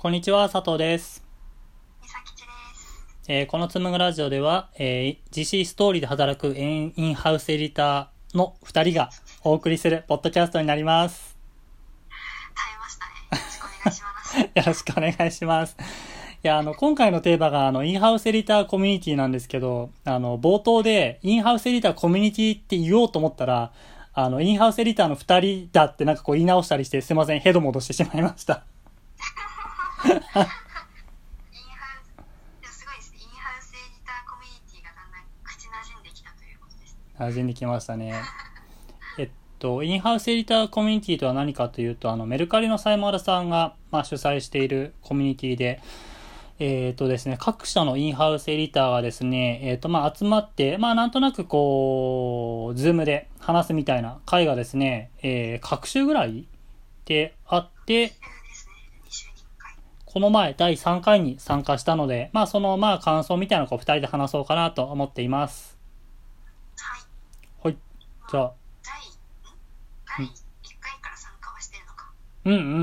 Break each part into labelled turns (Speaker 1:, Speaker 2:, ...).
Speaker 1: こんにちは、佐藤です。
Speaker 2: みさきちです。
Speaker 1: えーこのつむぐラジオでは、えー、GC ストーリーで働くインインハウスエディターの二人がお送りするポッドキャストになります。
Speaker 2: 耐えましたね。よろしくお願いします。
Speaker 1: よろしくお願いします。いや、あの、今回のテーマが、あの、インハウスエディターコミュニティなんですけど、あの、冒頭で、インハウスエディターコミュニティって言おうと思ったら、あの、インハウスエディターの二人だってなんかこう言い直したりして、すいません、ヘド戻してしまいました。
Speaker 2: 馴染んできたということですね。
Speaker 1: 馴染んできましたね。えっと、インハウスエディターコミュニティとは何かというと、あの、メルカリのサイモアラさんが、まあ、主催しているコミュニティで、えっとですね、各社のインハウスエディターがですね、えっと、まあ、集まって、まあ、なんとなくこう、 Zoom で話すみたいな会がですね、えー、隔週ぐらいであって、
Speaker 2: そうですね。2週に1回。
Speaker 1: この前第3回に参加したので、まあ、その、まあ、感想みたいなのをこう二人で話そうかなと思っています。
Speaker 2: はい。
Speaker 1: はい。じゃあ、
Speaker 2: 第、ん？第1回から参加はしてるのか。
Speaker 1: うんうんうんう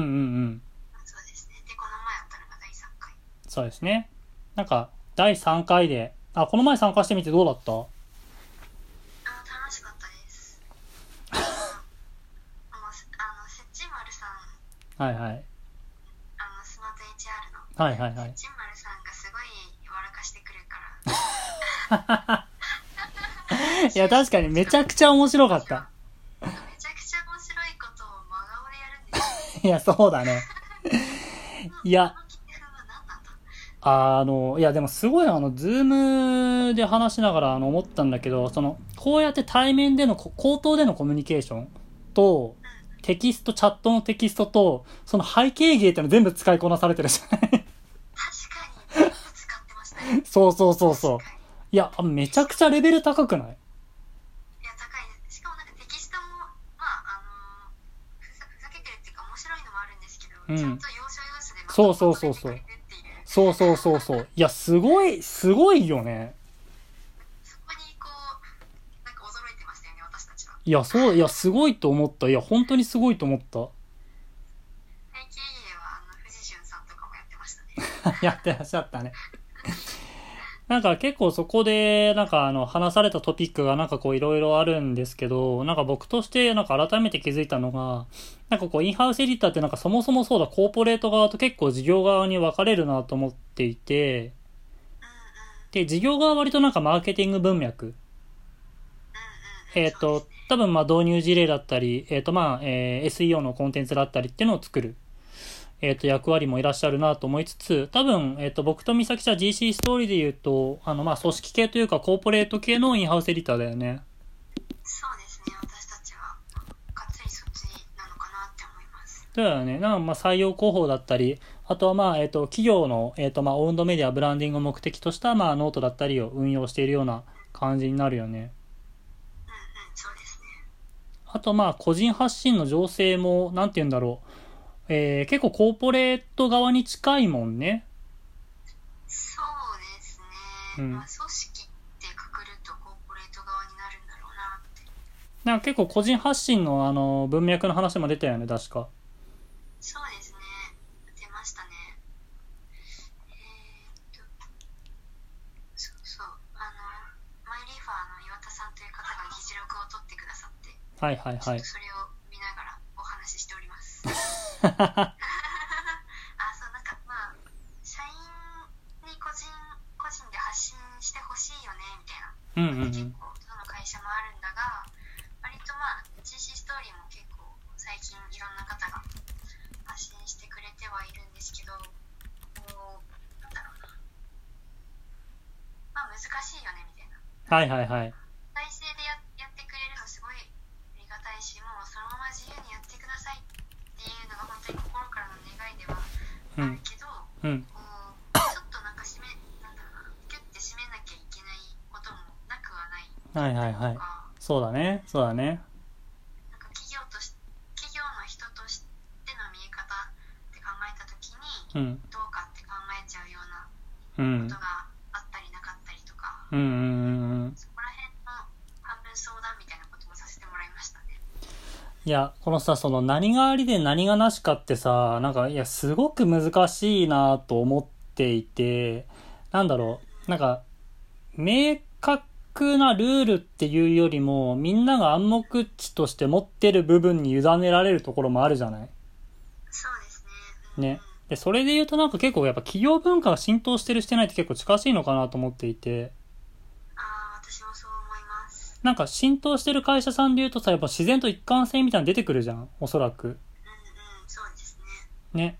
Speaker 1: ん。
Speaker 2: そうですね。で、この前あったのが第3回。
Speaker 1: そうですね。なんか、第3回で、あ、この前参加してみてどうだった？
Speaker 2: あ、楽しかったです。あの、あの、せあのセッチマルさん、
Speaker 1: はいはい。
Speaker 2: あの、スマート HR の、
Speaker 1: はいはいはい。
Speaker 2: セッチマルさんがすごい笑かしてくるから、
Speaker 1: いや、確かにめちゃくちゃ面白かった。
Speaker 2: めちゃくちゃ面白いことを真顔でやるんですよ。
Speaker 1: いや、そうだね。いや
Speaker 2: この企画は何なんだ
Speaker 1: あの、いや、でもすごいあの、ズームで話しながらあの思ったんだけど、その、こうやって対面での、こ口頭でのコミュニケーションと、テキスト、チャットのテキストと、その背景芸っての全部使いこなされてるじゃない
Speaker 2: 確かに、全部使ってましたね。
Speaker 1: そうそうそうそういや、めちゃくちゃレベル高くない？
Speaker 2: いや、高いです。しかもなんかテキストも、まあ、あのふざ、ふざけてるっていうか面白いのもあるんですけど、
Speaker 1: うん
Speaker 2: ちゃんと要所要所でまと
Speaker 1: そうそうそうそう
Speaker 2: まとめてくれるっていう
Speaker 1: そうそうそうそう。いや、すごい、すごいよね。
Speaker 2: そこにこう、なんか驚いてましたよね、私たちは。
Speaker 1: いや、そう、いや、すごいと思った。いや、本当にすごいと思った。
Speaker 2: 背景芸は、あの、藤潤さんとかもやってましたね。
Speaker 1: やってらっしゃったね。なんか結構そこで、なんかあの、話されたトピックがなんかこういろいろあるんですけど、なんか僕としてなんか改めて気づいたのが、なんかこうインハウスエディターってなんかそもそもそうだ、コーポレート側と結構事業側に分かれるなと思っていて、で、事業側は割となんかマーケティング文脈、えっ、と、多分まあ導入事例だったり、えっ、とまあ、えー SEO のコンテンツだったりっていうのを作る、えっ、と役割もいらっしゃるなと思いつつ、多分、えっ、と僕と美咲ちゃん GC ストーリーで言うと、あのまあ組織系というかコーポレート系のインハウスエディターだよね。
Speaker 2: そうですね、私たちは、がっつりそっちなのかなって思います。
Speaker 1: だよね。なまあ採用広報だったり、あとはまあ、えっ、と企業の、えっ、とまあオウンドメディア、ブランディングを目的としたまあノートだったりを運用しているような感じになるよね。
Speaker 2: うんうん、そうですね。
Speaker 1: あとまあ個人発信の醸成も、なんて言うんだろう。えー結構コーポレート側に近いもんね。
Speaker 2: そうですね。
Speaker 1: うん
Speaker 2: まあ、組織ってくくるとコーポレート側になるんだろうなって。
Speaker 1: なんか結構個人発信のあの文脈の話も出たよね、確か。
Speaker 2: そうですね。出ましたね。えー、っと、そうそう。あの、マイリーファーの岩田さんという方が議事録を取ってくださって、
Speaker 1: はいはいはい。
Speaker 2: それ あ、そう、なんかまあ、社員に個人、個人で発信してほしいよね、みたいな。
Speaker 1: うんうんうん。
Speaker 2: 結構どの会社もあるんだが割とまあ GC ストーリーも結構最近いろんな方が発信してくれてはいるんですけどこうなんだろうなまあ難しいよねみたいな
Speaker 1: はいはいはい。
Speaker 2: 体制でややってくれるのすごいありがたいしもうそのまま自由にやってくださいっていうのが本当に心からの願いではあるけど、
Speaker 1: うん。
Speaker 2: ちょっとなんか締めなんだろうなギュッて締めなきゃいけないこともなくはない
Speaker 1: はいはいはいそうだね。そうだね。
Speaker 2: なんか企業とし企業の人としての見え方って考えた時に
Speaker 1: うん。
Speaker 2: どうかって考えちゃうような
Speaker 1: うん
Speaker 2: こと。があったりなかったりとか、
Speaker 1: うんうんうんうん。
Speaker 2: そこら辺の半分相談みたい
Speaker 1: や、このさ、その何がありで何がなしかってさ、なんか、いや、すごく難しいなと思っていて、なんだろう、なんか、明確なルールっていうよりも、みんなが暗黙知として持ってる部分に委ねられるところもあるじゃない？
Speaker 2: そうですね。うん
Speaker 1: ね。で、それで言うとなんか結構やっぱ企業文化が浸透してるしてないって結構近しいのかなと思っていて、なんか浸透してる会社さんで言うとさ、やっぱ自然と一貫性みたいなの出てくるじゃん、おそらく。
Speaker 2: うんうん、そうですね。
Speaker 1: ね。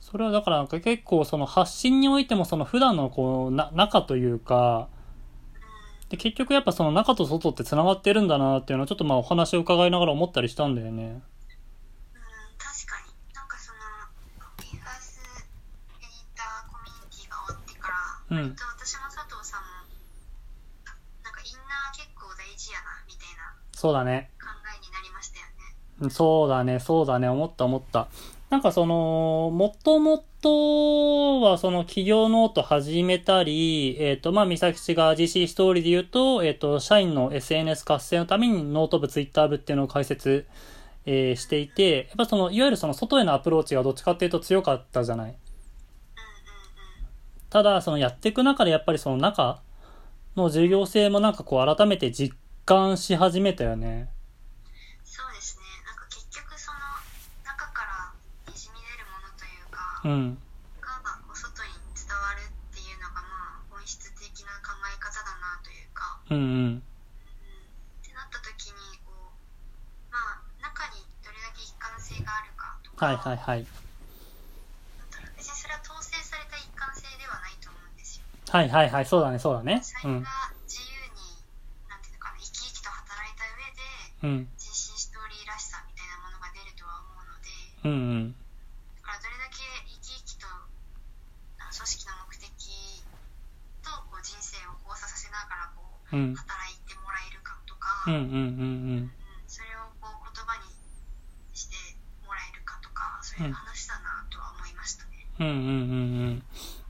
Speaker 1: それはだからなんか結構その発信においてもその普段のこうな中というか、
Speaker 2: うん、
Speaker 1: で結局やっぱその中と外って繋がってるんだなっていうのはちょっとまあお話を伺いながら思ったりしたんだよね。
Speaker 2: うん、確かに。なんかその、インハウスエディターコミュニティが終わってから、私も、なんかインナー結構大事やな、みたいな
Speaker 1: そうだね。
Speaker 2: 考えになりましたよね。
Speaker 1: うんそうだね、そうだね、思った思った。なんかその、もともとはその企業ノート始めたり、えっ、と、まあ、三崎氏が GC ストーリーで言うと、えっ、と、社員の SNS 活性のためにノート部、ツイッター部っていうのを開設、えーしていて、やっぱその、いわゆるその外へのアプローチがどっちかっていうと強かったじゃない？ただ、そのやっていく中でやっぱりその中の重要性もなんかこう改めて実感し始めたよね。
Speaker 2: そうですね。なんか結局その中からにじみ出るものというか、
Speaker 1: うん。
Speaker 2: がこう外に伝わるっていうのがまあ本質的な考え方だなというか、
Speaker 1: うんうん。
Speaker 2: うん、ってなった時にこうまあ中にどれだけ一貫性があるかとか、
Speaker 1: はいはいはい。
Speaker 2: 別にそれは統制された一貫性ではないと思うんですよ。
Speaker 1: はいはいはい、そうだね、そうだね。うん
Speaker 2: 社員が。自由に、なんていうのかな生き生きと働いた上で
Speaker 1: うん。
Speaker 2: ストーリーらしさみたいなものが出るとは思うので。
Speaker 1: うんうん。
Speaker 2: だからどれだけ生き生きとあ組織の目的とこう人生を交差させながらこう
Speaker 1: うん。
Speaker 2: 働いてもらえるかとか、
Speaker 1: うんうんうん
Speaker 2: うんそれをこう言葉にしてもらえるかとかそういう話だなとは思いましたね。
Speaker 1: うん。うんうんうんうん。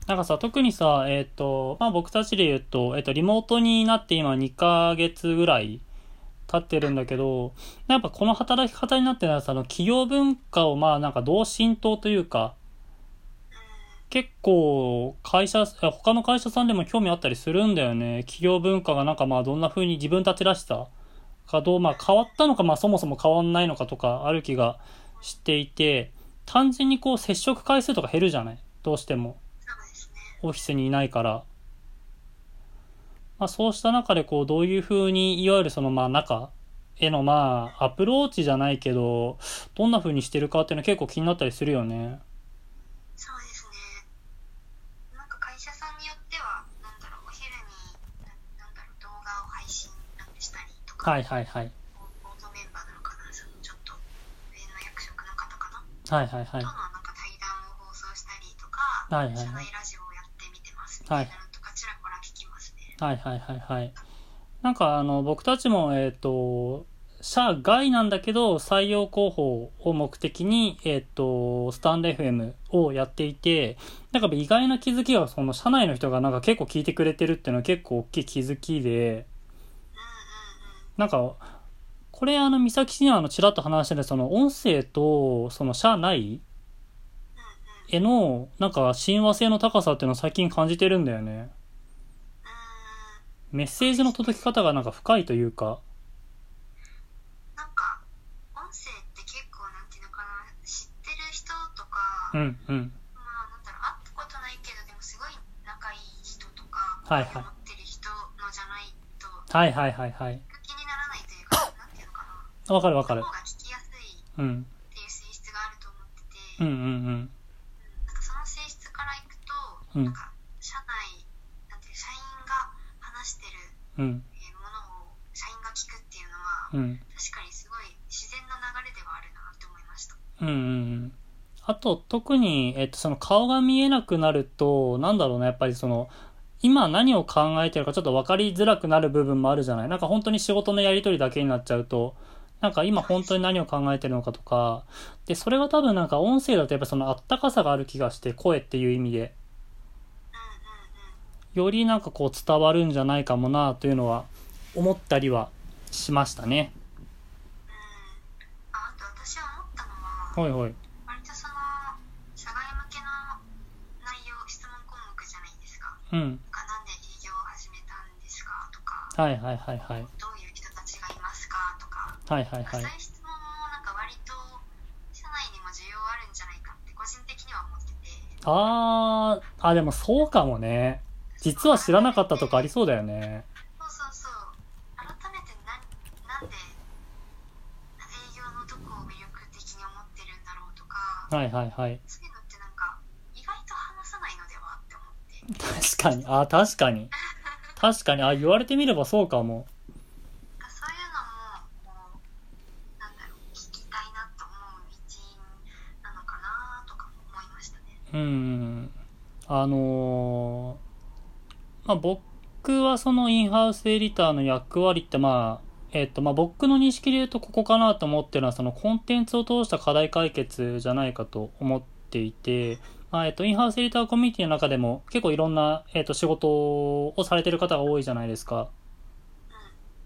Speaker 1: なんかさ、特にさ、えっ、と、まあ僕たちで言うと、えっ、と、リモートになって今2ヶ月ぐらい経ってるんだけど、やっぱこの働き方になってるのはさ、あの企業文化をまあなんかどう浸透というか、結構会社、え他の会社さんでも興味あったりするんだよね。企業文化がなんかまあどんな風に自分たちらしさがどう、まあ変わったのかまあそもそも変わんないのかとかある気がしていて、単純にこう接触回数とか減るじゃない？どうしても。オフィスにいないから。まあそうした中でこうどういう風に、いわゆるそのまあ中へのまあアプローチじゃないけど、どんな風にしてるかっていうのは結構気になったりするよね。
Speaker 2: そうですね。なんか会社さんによってはなんだろうお昼にななんだろう動画を配信したりとか、
Speaker 1: はいはいはい。
Speaker 2: ボードメンバーなのかなそのちょっと上の役職の方かな？
Speaker 1: はいはいはい
Speaker 2: との。なんか対談を放送したりとか、
Speaker 1: はいはいはい
Speaker 2: 社内ラジオをやってみてますみたいかちらほら聞きますね。
Speaker 1: はいはいはいはい。なんかあの僕たちもえっ、と、社外なんだけど採用広報を目的にえっ、と、スタンド FM をやっていて、なんか意外な気づきがその社内の人がなんか結構聞いてくれてるっていうのは結構大きい気づきで。なんか、これあの、三崎市にはあの、ちらっと話してる、その、音声と、その、社内。への、なんか、親和性の高さっていうのを最近感じてるんだよね。メッセージの届き方がなんか深いというか、
Speaker 2: なんか音声って結構なんていうのかな知ってる人とか、
Speaker 1: うん、うん。
Speaker 2: まあなんだろう会ったことないけどでもすごい仲いい人とか
Speaker 1: はいはい
Speaker 2: 持ってる人のじゃないと
Speaker 1: はいはいはいはい。
Speaker 2: 気にならないというかなんていうのかな
Speaker 1: わかるわかる
Speaker 2: 方。が聞きやすいっ
Speaker 1: うん。
Speaker 2: ていう性質があると思ってて、
Speaker 1: うんうん
Speaker 2: なんかその性質からいくと、
Speaker 1: うん
Speaker 2: なんか社内なんていう社員が話してる
Speaker 1: うん。
Speaker 2: ものを社員が聞くっていうのは、
Speaker 1: うん。
Speaker 2: 確かにすごい自然な流れではあるなって思いました。
Speaker 1: うんうんうん。あと、特に、えっと、その顔が見えなくなると、なんだろうな、やっぱりその、今何を考えてるかちょっと分かりづらくなる部分もあるじゃないなんか本当に仕事のやり取りだけになっちゃうと、なんか今本当に何を考えてるのかとか、で、それが多分なんか音声だとやっぱそのあったかさがある気がして、声っていう意味で。よりなんかこう伝わるんじゃないかもなというのは思ったりはしましたね。
Speaker 2: うん
Speaker 1: はいはい。
Speaker 2: 割とその社外向けの内容質問項目じゃないですか
Speaker 1: うん。
Speaker 2: かなんで営業を始めたんですかとか
Speaker 1: はいはいはいはい。
Speaker 2: どういう人たちがいますかとか
Speaker 1: はいはいはい
Speaker 2: そういう。質問もなんか割と社内にも需要あるんじゃないかって個人的には思ってて
Speaker 1: あー、あ、でもそうかもね。実は知らなかったとかありそうだよね。
Speaker 2: そうそうそう改めてななんで営業のどこを魅力的に思ってるんだろうとか
Speaker 1: はいはいはい。
Speaker 2: そういうのってなんか意外と話さないのではって思って
Speaker 1: 確かに。あ、確かに。確かに。あ、言われてみればそうかも。
Speaker 2: うんだろう聞きたいなと思う一因なのかま
Speaker 1: あ、僕はそのインハウスエディターの役割ってまあ、えっと、まあ、僕の認識で言うとここかなと思ってるのはそのコンテンツを通した課題解決じゃないかと思っていて、まあ、えっと、インハウスエディターコミュニティの中でも結構いろんな、えっと、仕事をされてる方が多いじゃないですか。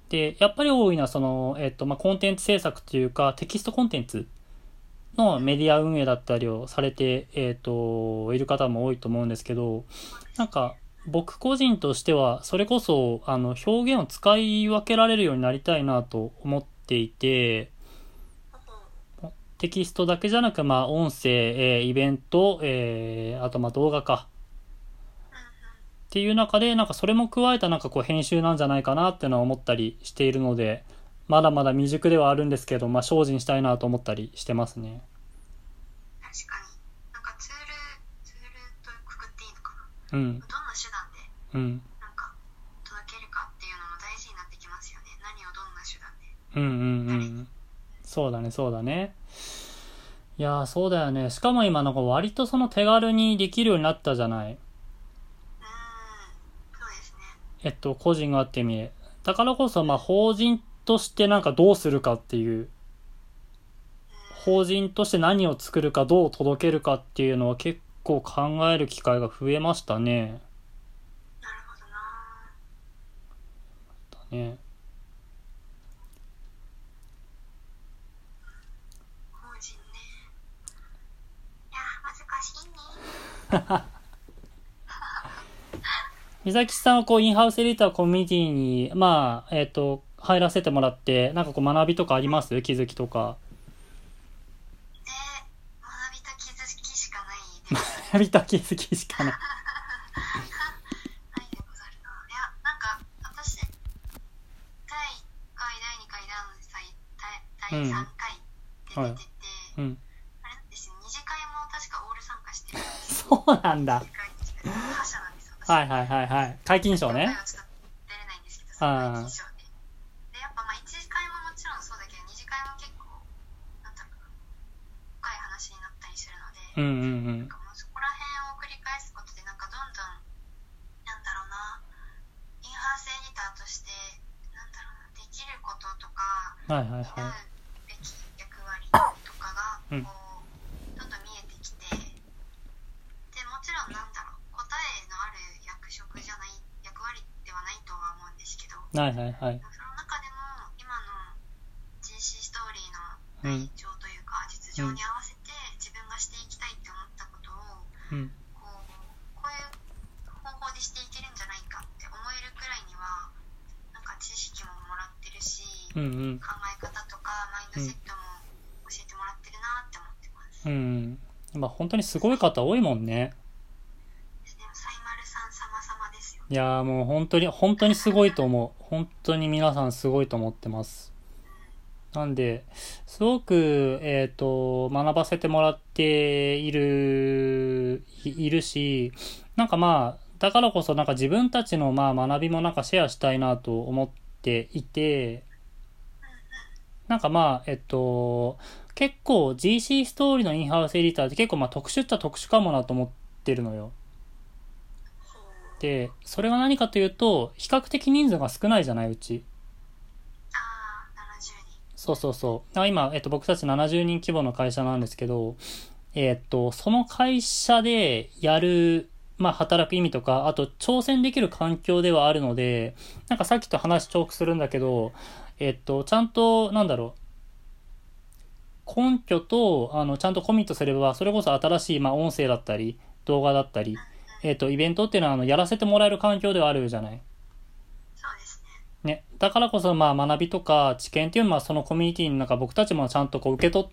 Speaker 1: で、やっぱり多いのはその、えっと、まあ、コンテンツ制作というかテキストコンテンツのメディア運営だったりをされて、えっ、と、いる方も多いと思うんですけど、なんか、僕個人としては、それこそ、あの、表現を使い分けられるようになりたいなと思っていて、テキストだけじゃなく、まあ、音声、えーイベント、えーあと、まあ、動画か。っていう中で、なんかそれも加えたなんかこう編集なんじゃないかなっていうのは思ったりしているので、まだまだ未熟ではあるんですけど、まあ、精進したいなと思ったりしてますね。
Speaker 2: 確かに
Speaker 1: うん、
Speaker 2: どんな手段で
Speaker 1: うん、
Speaker 2: なんか届けるかっていうのも大事になってきますよね何をどんな手段で
Speaker 1: うん、うん、うん。そうだね、そうだね。いやー、そうだよね。しかも今なんか割とその手軽にできるようになったじゃない。
Speaker 2: うーんそうですね
Speaker 1: えっと、個人があってみれ。だからこそ、まあ、法人としてなんかどうするかっていう、法人として何を作るか、どう届けるかっていうのは結構考える機会が増えましたね。
Speaker 2: なるほどな。
Speaker 1: ね。
Speaker 2: 法人ね。いや難しいね。
Speaker 1: 美咲さんはこう、インハウスエディターコミュニティに、まあ、えっと、入らせてもらって、なんかこう学びとかあります？気づきとか。
Speaker 2: で学びと気づきしかないです
Speaker 1: 学びと気づきしかない。
Speaker 2: ないでござるないやなんか私第1回第2回第3回で出てて、
Speaker 1: うん。
Speaker 2: あれなんです。よ二次会も確かオール参加してる
Speaker 1: そうなんだ
Speaker 2: 二。次会に覇者なんです。よ
Speaker 1: はいはいはいはい。解禁賞ね。
Speaker 2: ちょっと出れないんです。けどその解禁賞ででやっぱまあ1次会ももちろんそうだけど2次会も結構なんだろうな深い話になったりす。るので、
Speaker 1: うんうんうん
Speaker 2: 担う
Speaker 1: は
Speaker 2: べき役割とかが
Speaker 1: うん
Speaker 2: こうどんどん見えてきてでもちろんなんだろう答えのある役職じゃない役割ではないとは思うんですけど
Speaker 1: い。はいはいはい。
Speaker 2: その中でも今の GC ストーリーの内情というか、実情に合わせて自分がしていきたいって思ったことを
Speaker 1: うん。
Speaker 2: うん。ま
Speaker 1: あ本当にすごい方多いもんね。いやーもう本当に、本当にすごいと思う。本当に皆さんすごいと思ってます。なんで、すごく、えっ、と、学ばせてもらっている、いいるし、なんかまあ、だからこそなんか自分たちのまあ学びもなんかシェアしたいなと思っていて、なんかまあ、えっと、結構 GC ストーリーのインハウスエディターって結構まあ特殊っちゃ特殊かもなと思ってるのよ。で、それは何かというと、比較的人数が少ないじゃない、うち。
Speaker 2: ああ70人
Speaker 1: そうそうそう。あ今、えっと、僕たち70人規模の会社なんですけど、えっと、その会社でやる、まあ、働く意味とか、あと、挑戦できる環境ではあるので、なんかさっきと話重複するんだけど、えっと、ちゃんと、なんだろう、根拠と、あの、ちゃんとコミットすれば、それこそ新しい、まあ、音声だったり、動画だったり、えっ、と、イベントっていうのは、あの、やらせてもらえる環境ではあるじゃない？
Speaker 2: そうですね
Speaker 1: ね。だからこそ、まあ、学びとか知見っていうのは、そのコミュニティの中、僕たちもちゃんとこう、受け取っ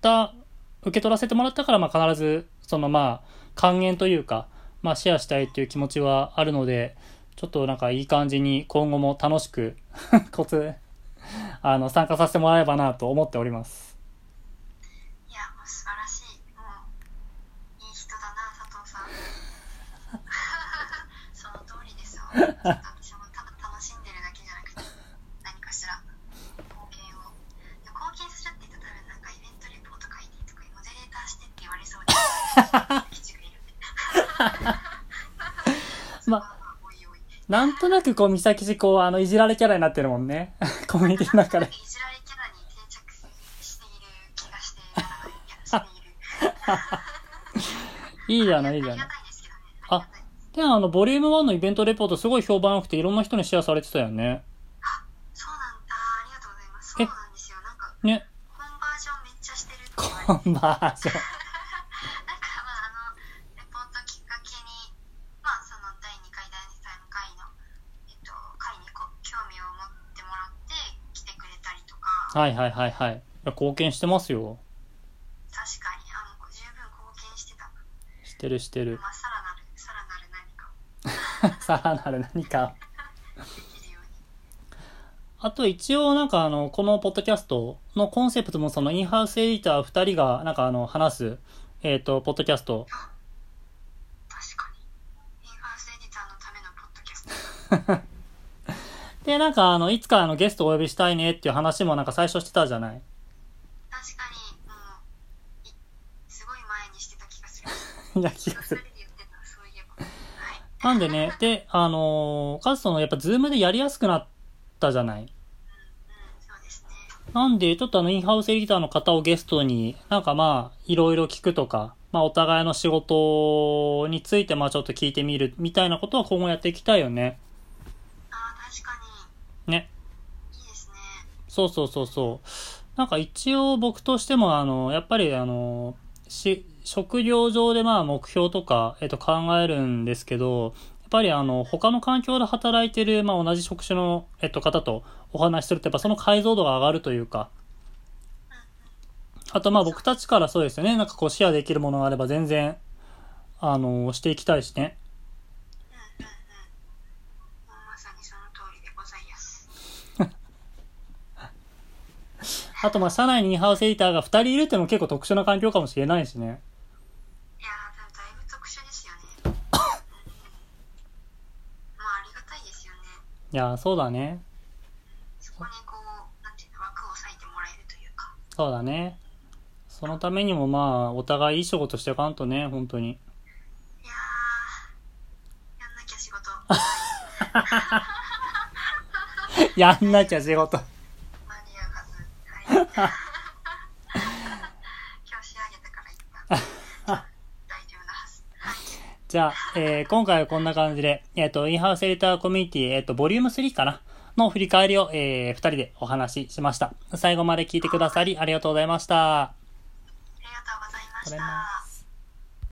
Speaker 1: た、受け取らせてもらったから、まあ、必ず、その、まあ、還元というか、まあ、シェアしたいっていう気持ちはあるので、ちょっとなんかいい感じに今後も楽しく、コツ、あの、参加させてもらえればなと思っております。
Speaker 2: いやもう素晴らしいもういい人だな佐藤さんその通りですよちょっと私もただ楽しんでるだけじゃなくて何かしら貢献を。で貢献するって言ったら多分なんかイベントレポート書いてとかモデレーターしてって言われそうで
Speaker 1: ま
Speaker 2: あ
Speaker 1: なんとなくこう、三崎市こう、あの、いじられキャラになってるもんね。コミュニティの中で。
Speaker 2: い。じられキャラに定着している気がしてやらないいやしている
Speaker 1: いいじゃない、いいじゃない
Speaker 2: あで
Speaker 1: あの、ボリューム1のイベントレポートすごい評判良くて、いろんな人にシェアされてたよね。
Speaker 2: そうなんだありがとうございますそうなんですよなんか
Speaker 1: ね？
Speaker 2: コンバージョンめっちゃしてるって
Speaker 1: コンバージョン。
Speaker 2: なんかまああのレポートきっかけにまあその第2回第3回のえっと回にこ興味を持ってもらって来てくれたりとか
Speaker 1: はいはいはいはい。いや貢献してますよ。
Speaker 2: 確かにあもう十分貢献してた
Speaker 1: してるしてる。
Speaker 2: まあさらなるさらなる何かを
Speaker 1: さらなる何か。あと一応なんかあの、このポッドキャストのコンセプトもそのインハウスエディター二人がなんかあの、話す、えっ、と、ポッドキャスト。
Speaker 2: 確かにインハウスエディターのためのポッドキャスト
Speaker 1: で、なんかあの、いつかあの、ゲストお呼びしたいねっていう話もなんか最初してたじゃない？
Speaker 2: 確かにもういすごい前にしてた気がする
Speaker 1: いや、気がする
Speaker 2: で。言ってたそういえばはい
Speaker 1: なんでね、で、あのー、カズとのやっぱ Zoom でやりやすくなったじゃない？なんで、ちょっとあの、インハウスエディターの方をゲストに、なんかまあ、いろいろ聞くとか、まあ、お互いの仕事について、まあ、ちょっと聞いてみるみたいなことは今後やっていきたいよね。
Speaker 2: ああ確か
Speaker 1: ね。
Speaker 2: にいいですね
Speaker 1: そうそうそうそう。なんか一応僕としても、あの、やっぱりあの、し、職業上でまあ目標とか、えっと考えるんですけど、やっぱりあの、他の環境で働いてる、まあ同じ職種の、えっと方とお話しすると、やっぱその解像度が上がるというか、あとまあ僕たちからそうですよね、なんかこうシェアできるものがあれば全然、あの、していきたいしね。あとまあ社内にインハウスエディターが2人いるっていうのも結構特殊な環境かもしれないしね。
Speaker 2: いや、
Speaker 1: そうだね。
Speaker 2: そこにこうなんていうの枠を割いてもらえるというか
Speaker 1: そうだね。そのためにもまあ、お互いいい仕事していかんとね、本当に。
Speaker 2: いやーやんなきゃ仕事
Speaker 1: やんなきゃ仕事。
Speaker 2: 間に合わずはい今日仕上げたから一旦大丈夫なはずはい
Speaker 1: じゃあ、えー今回はこんな感じで、えっ、と、インハウスエディターコミュニティ、えっ、と、ボリューム3かな？の振り返りを、えー二人でお話ししました。最後まで聞いてくださりありがとうございました。
Speaker 2: ありがとうございました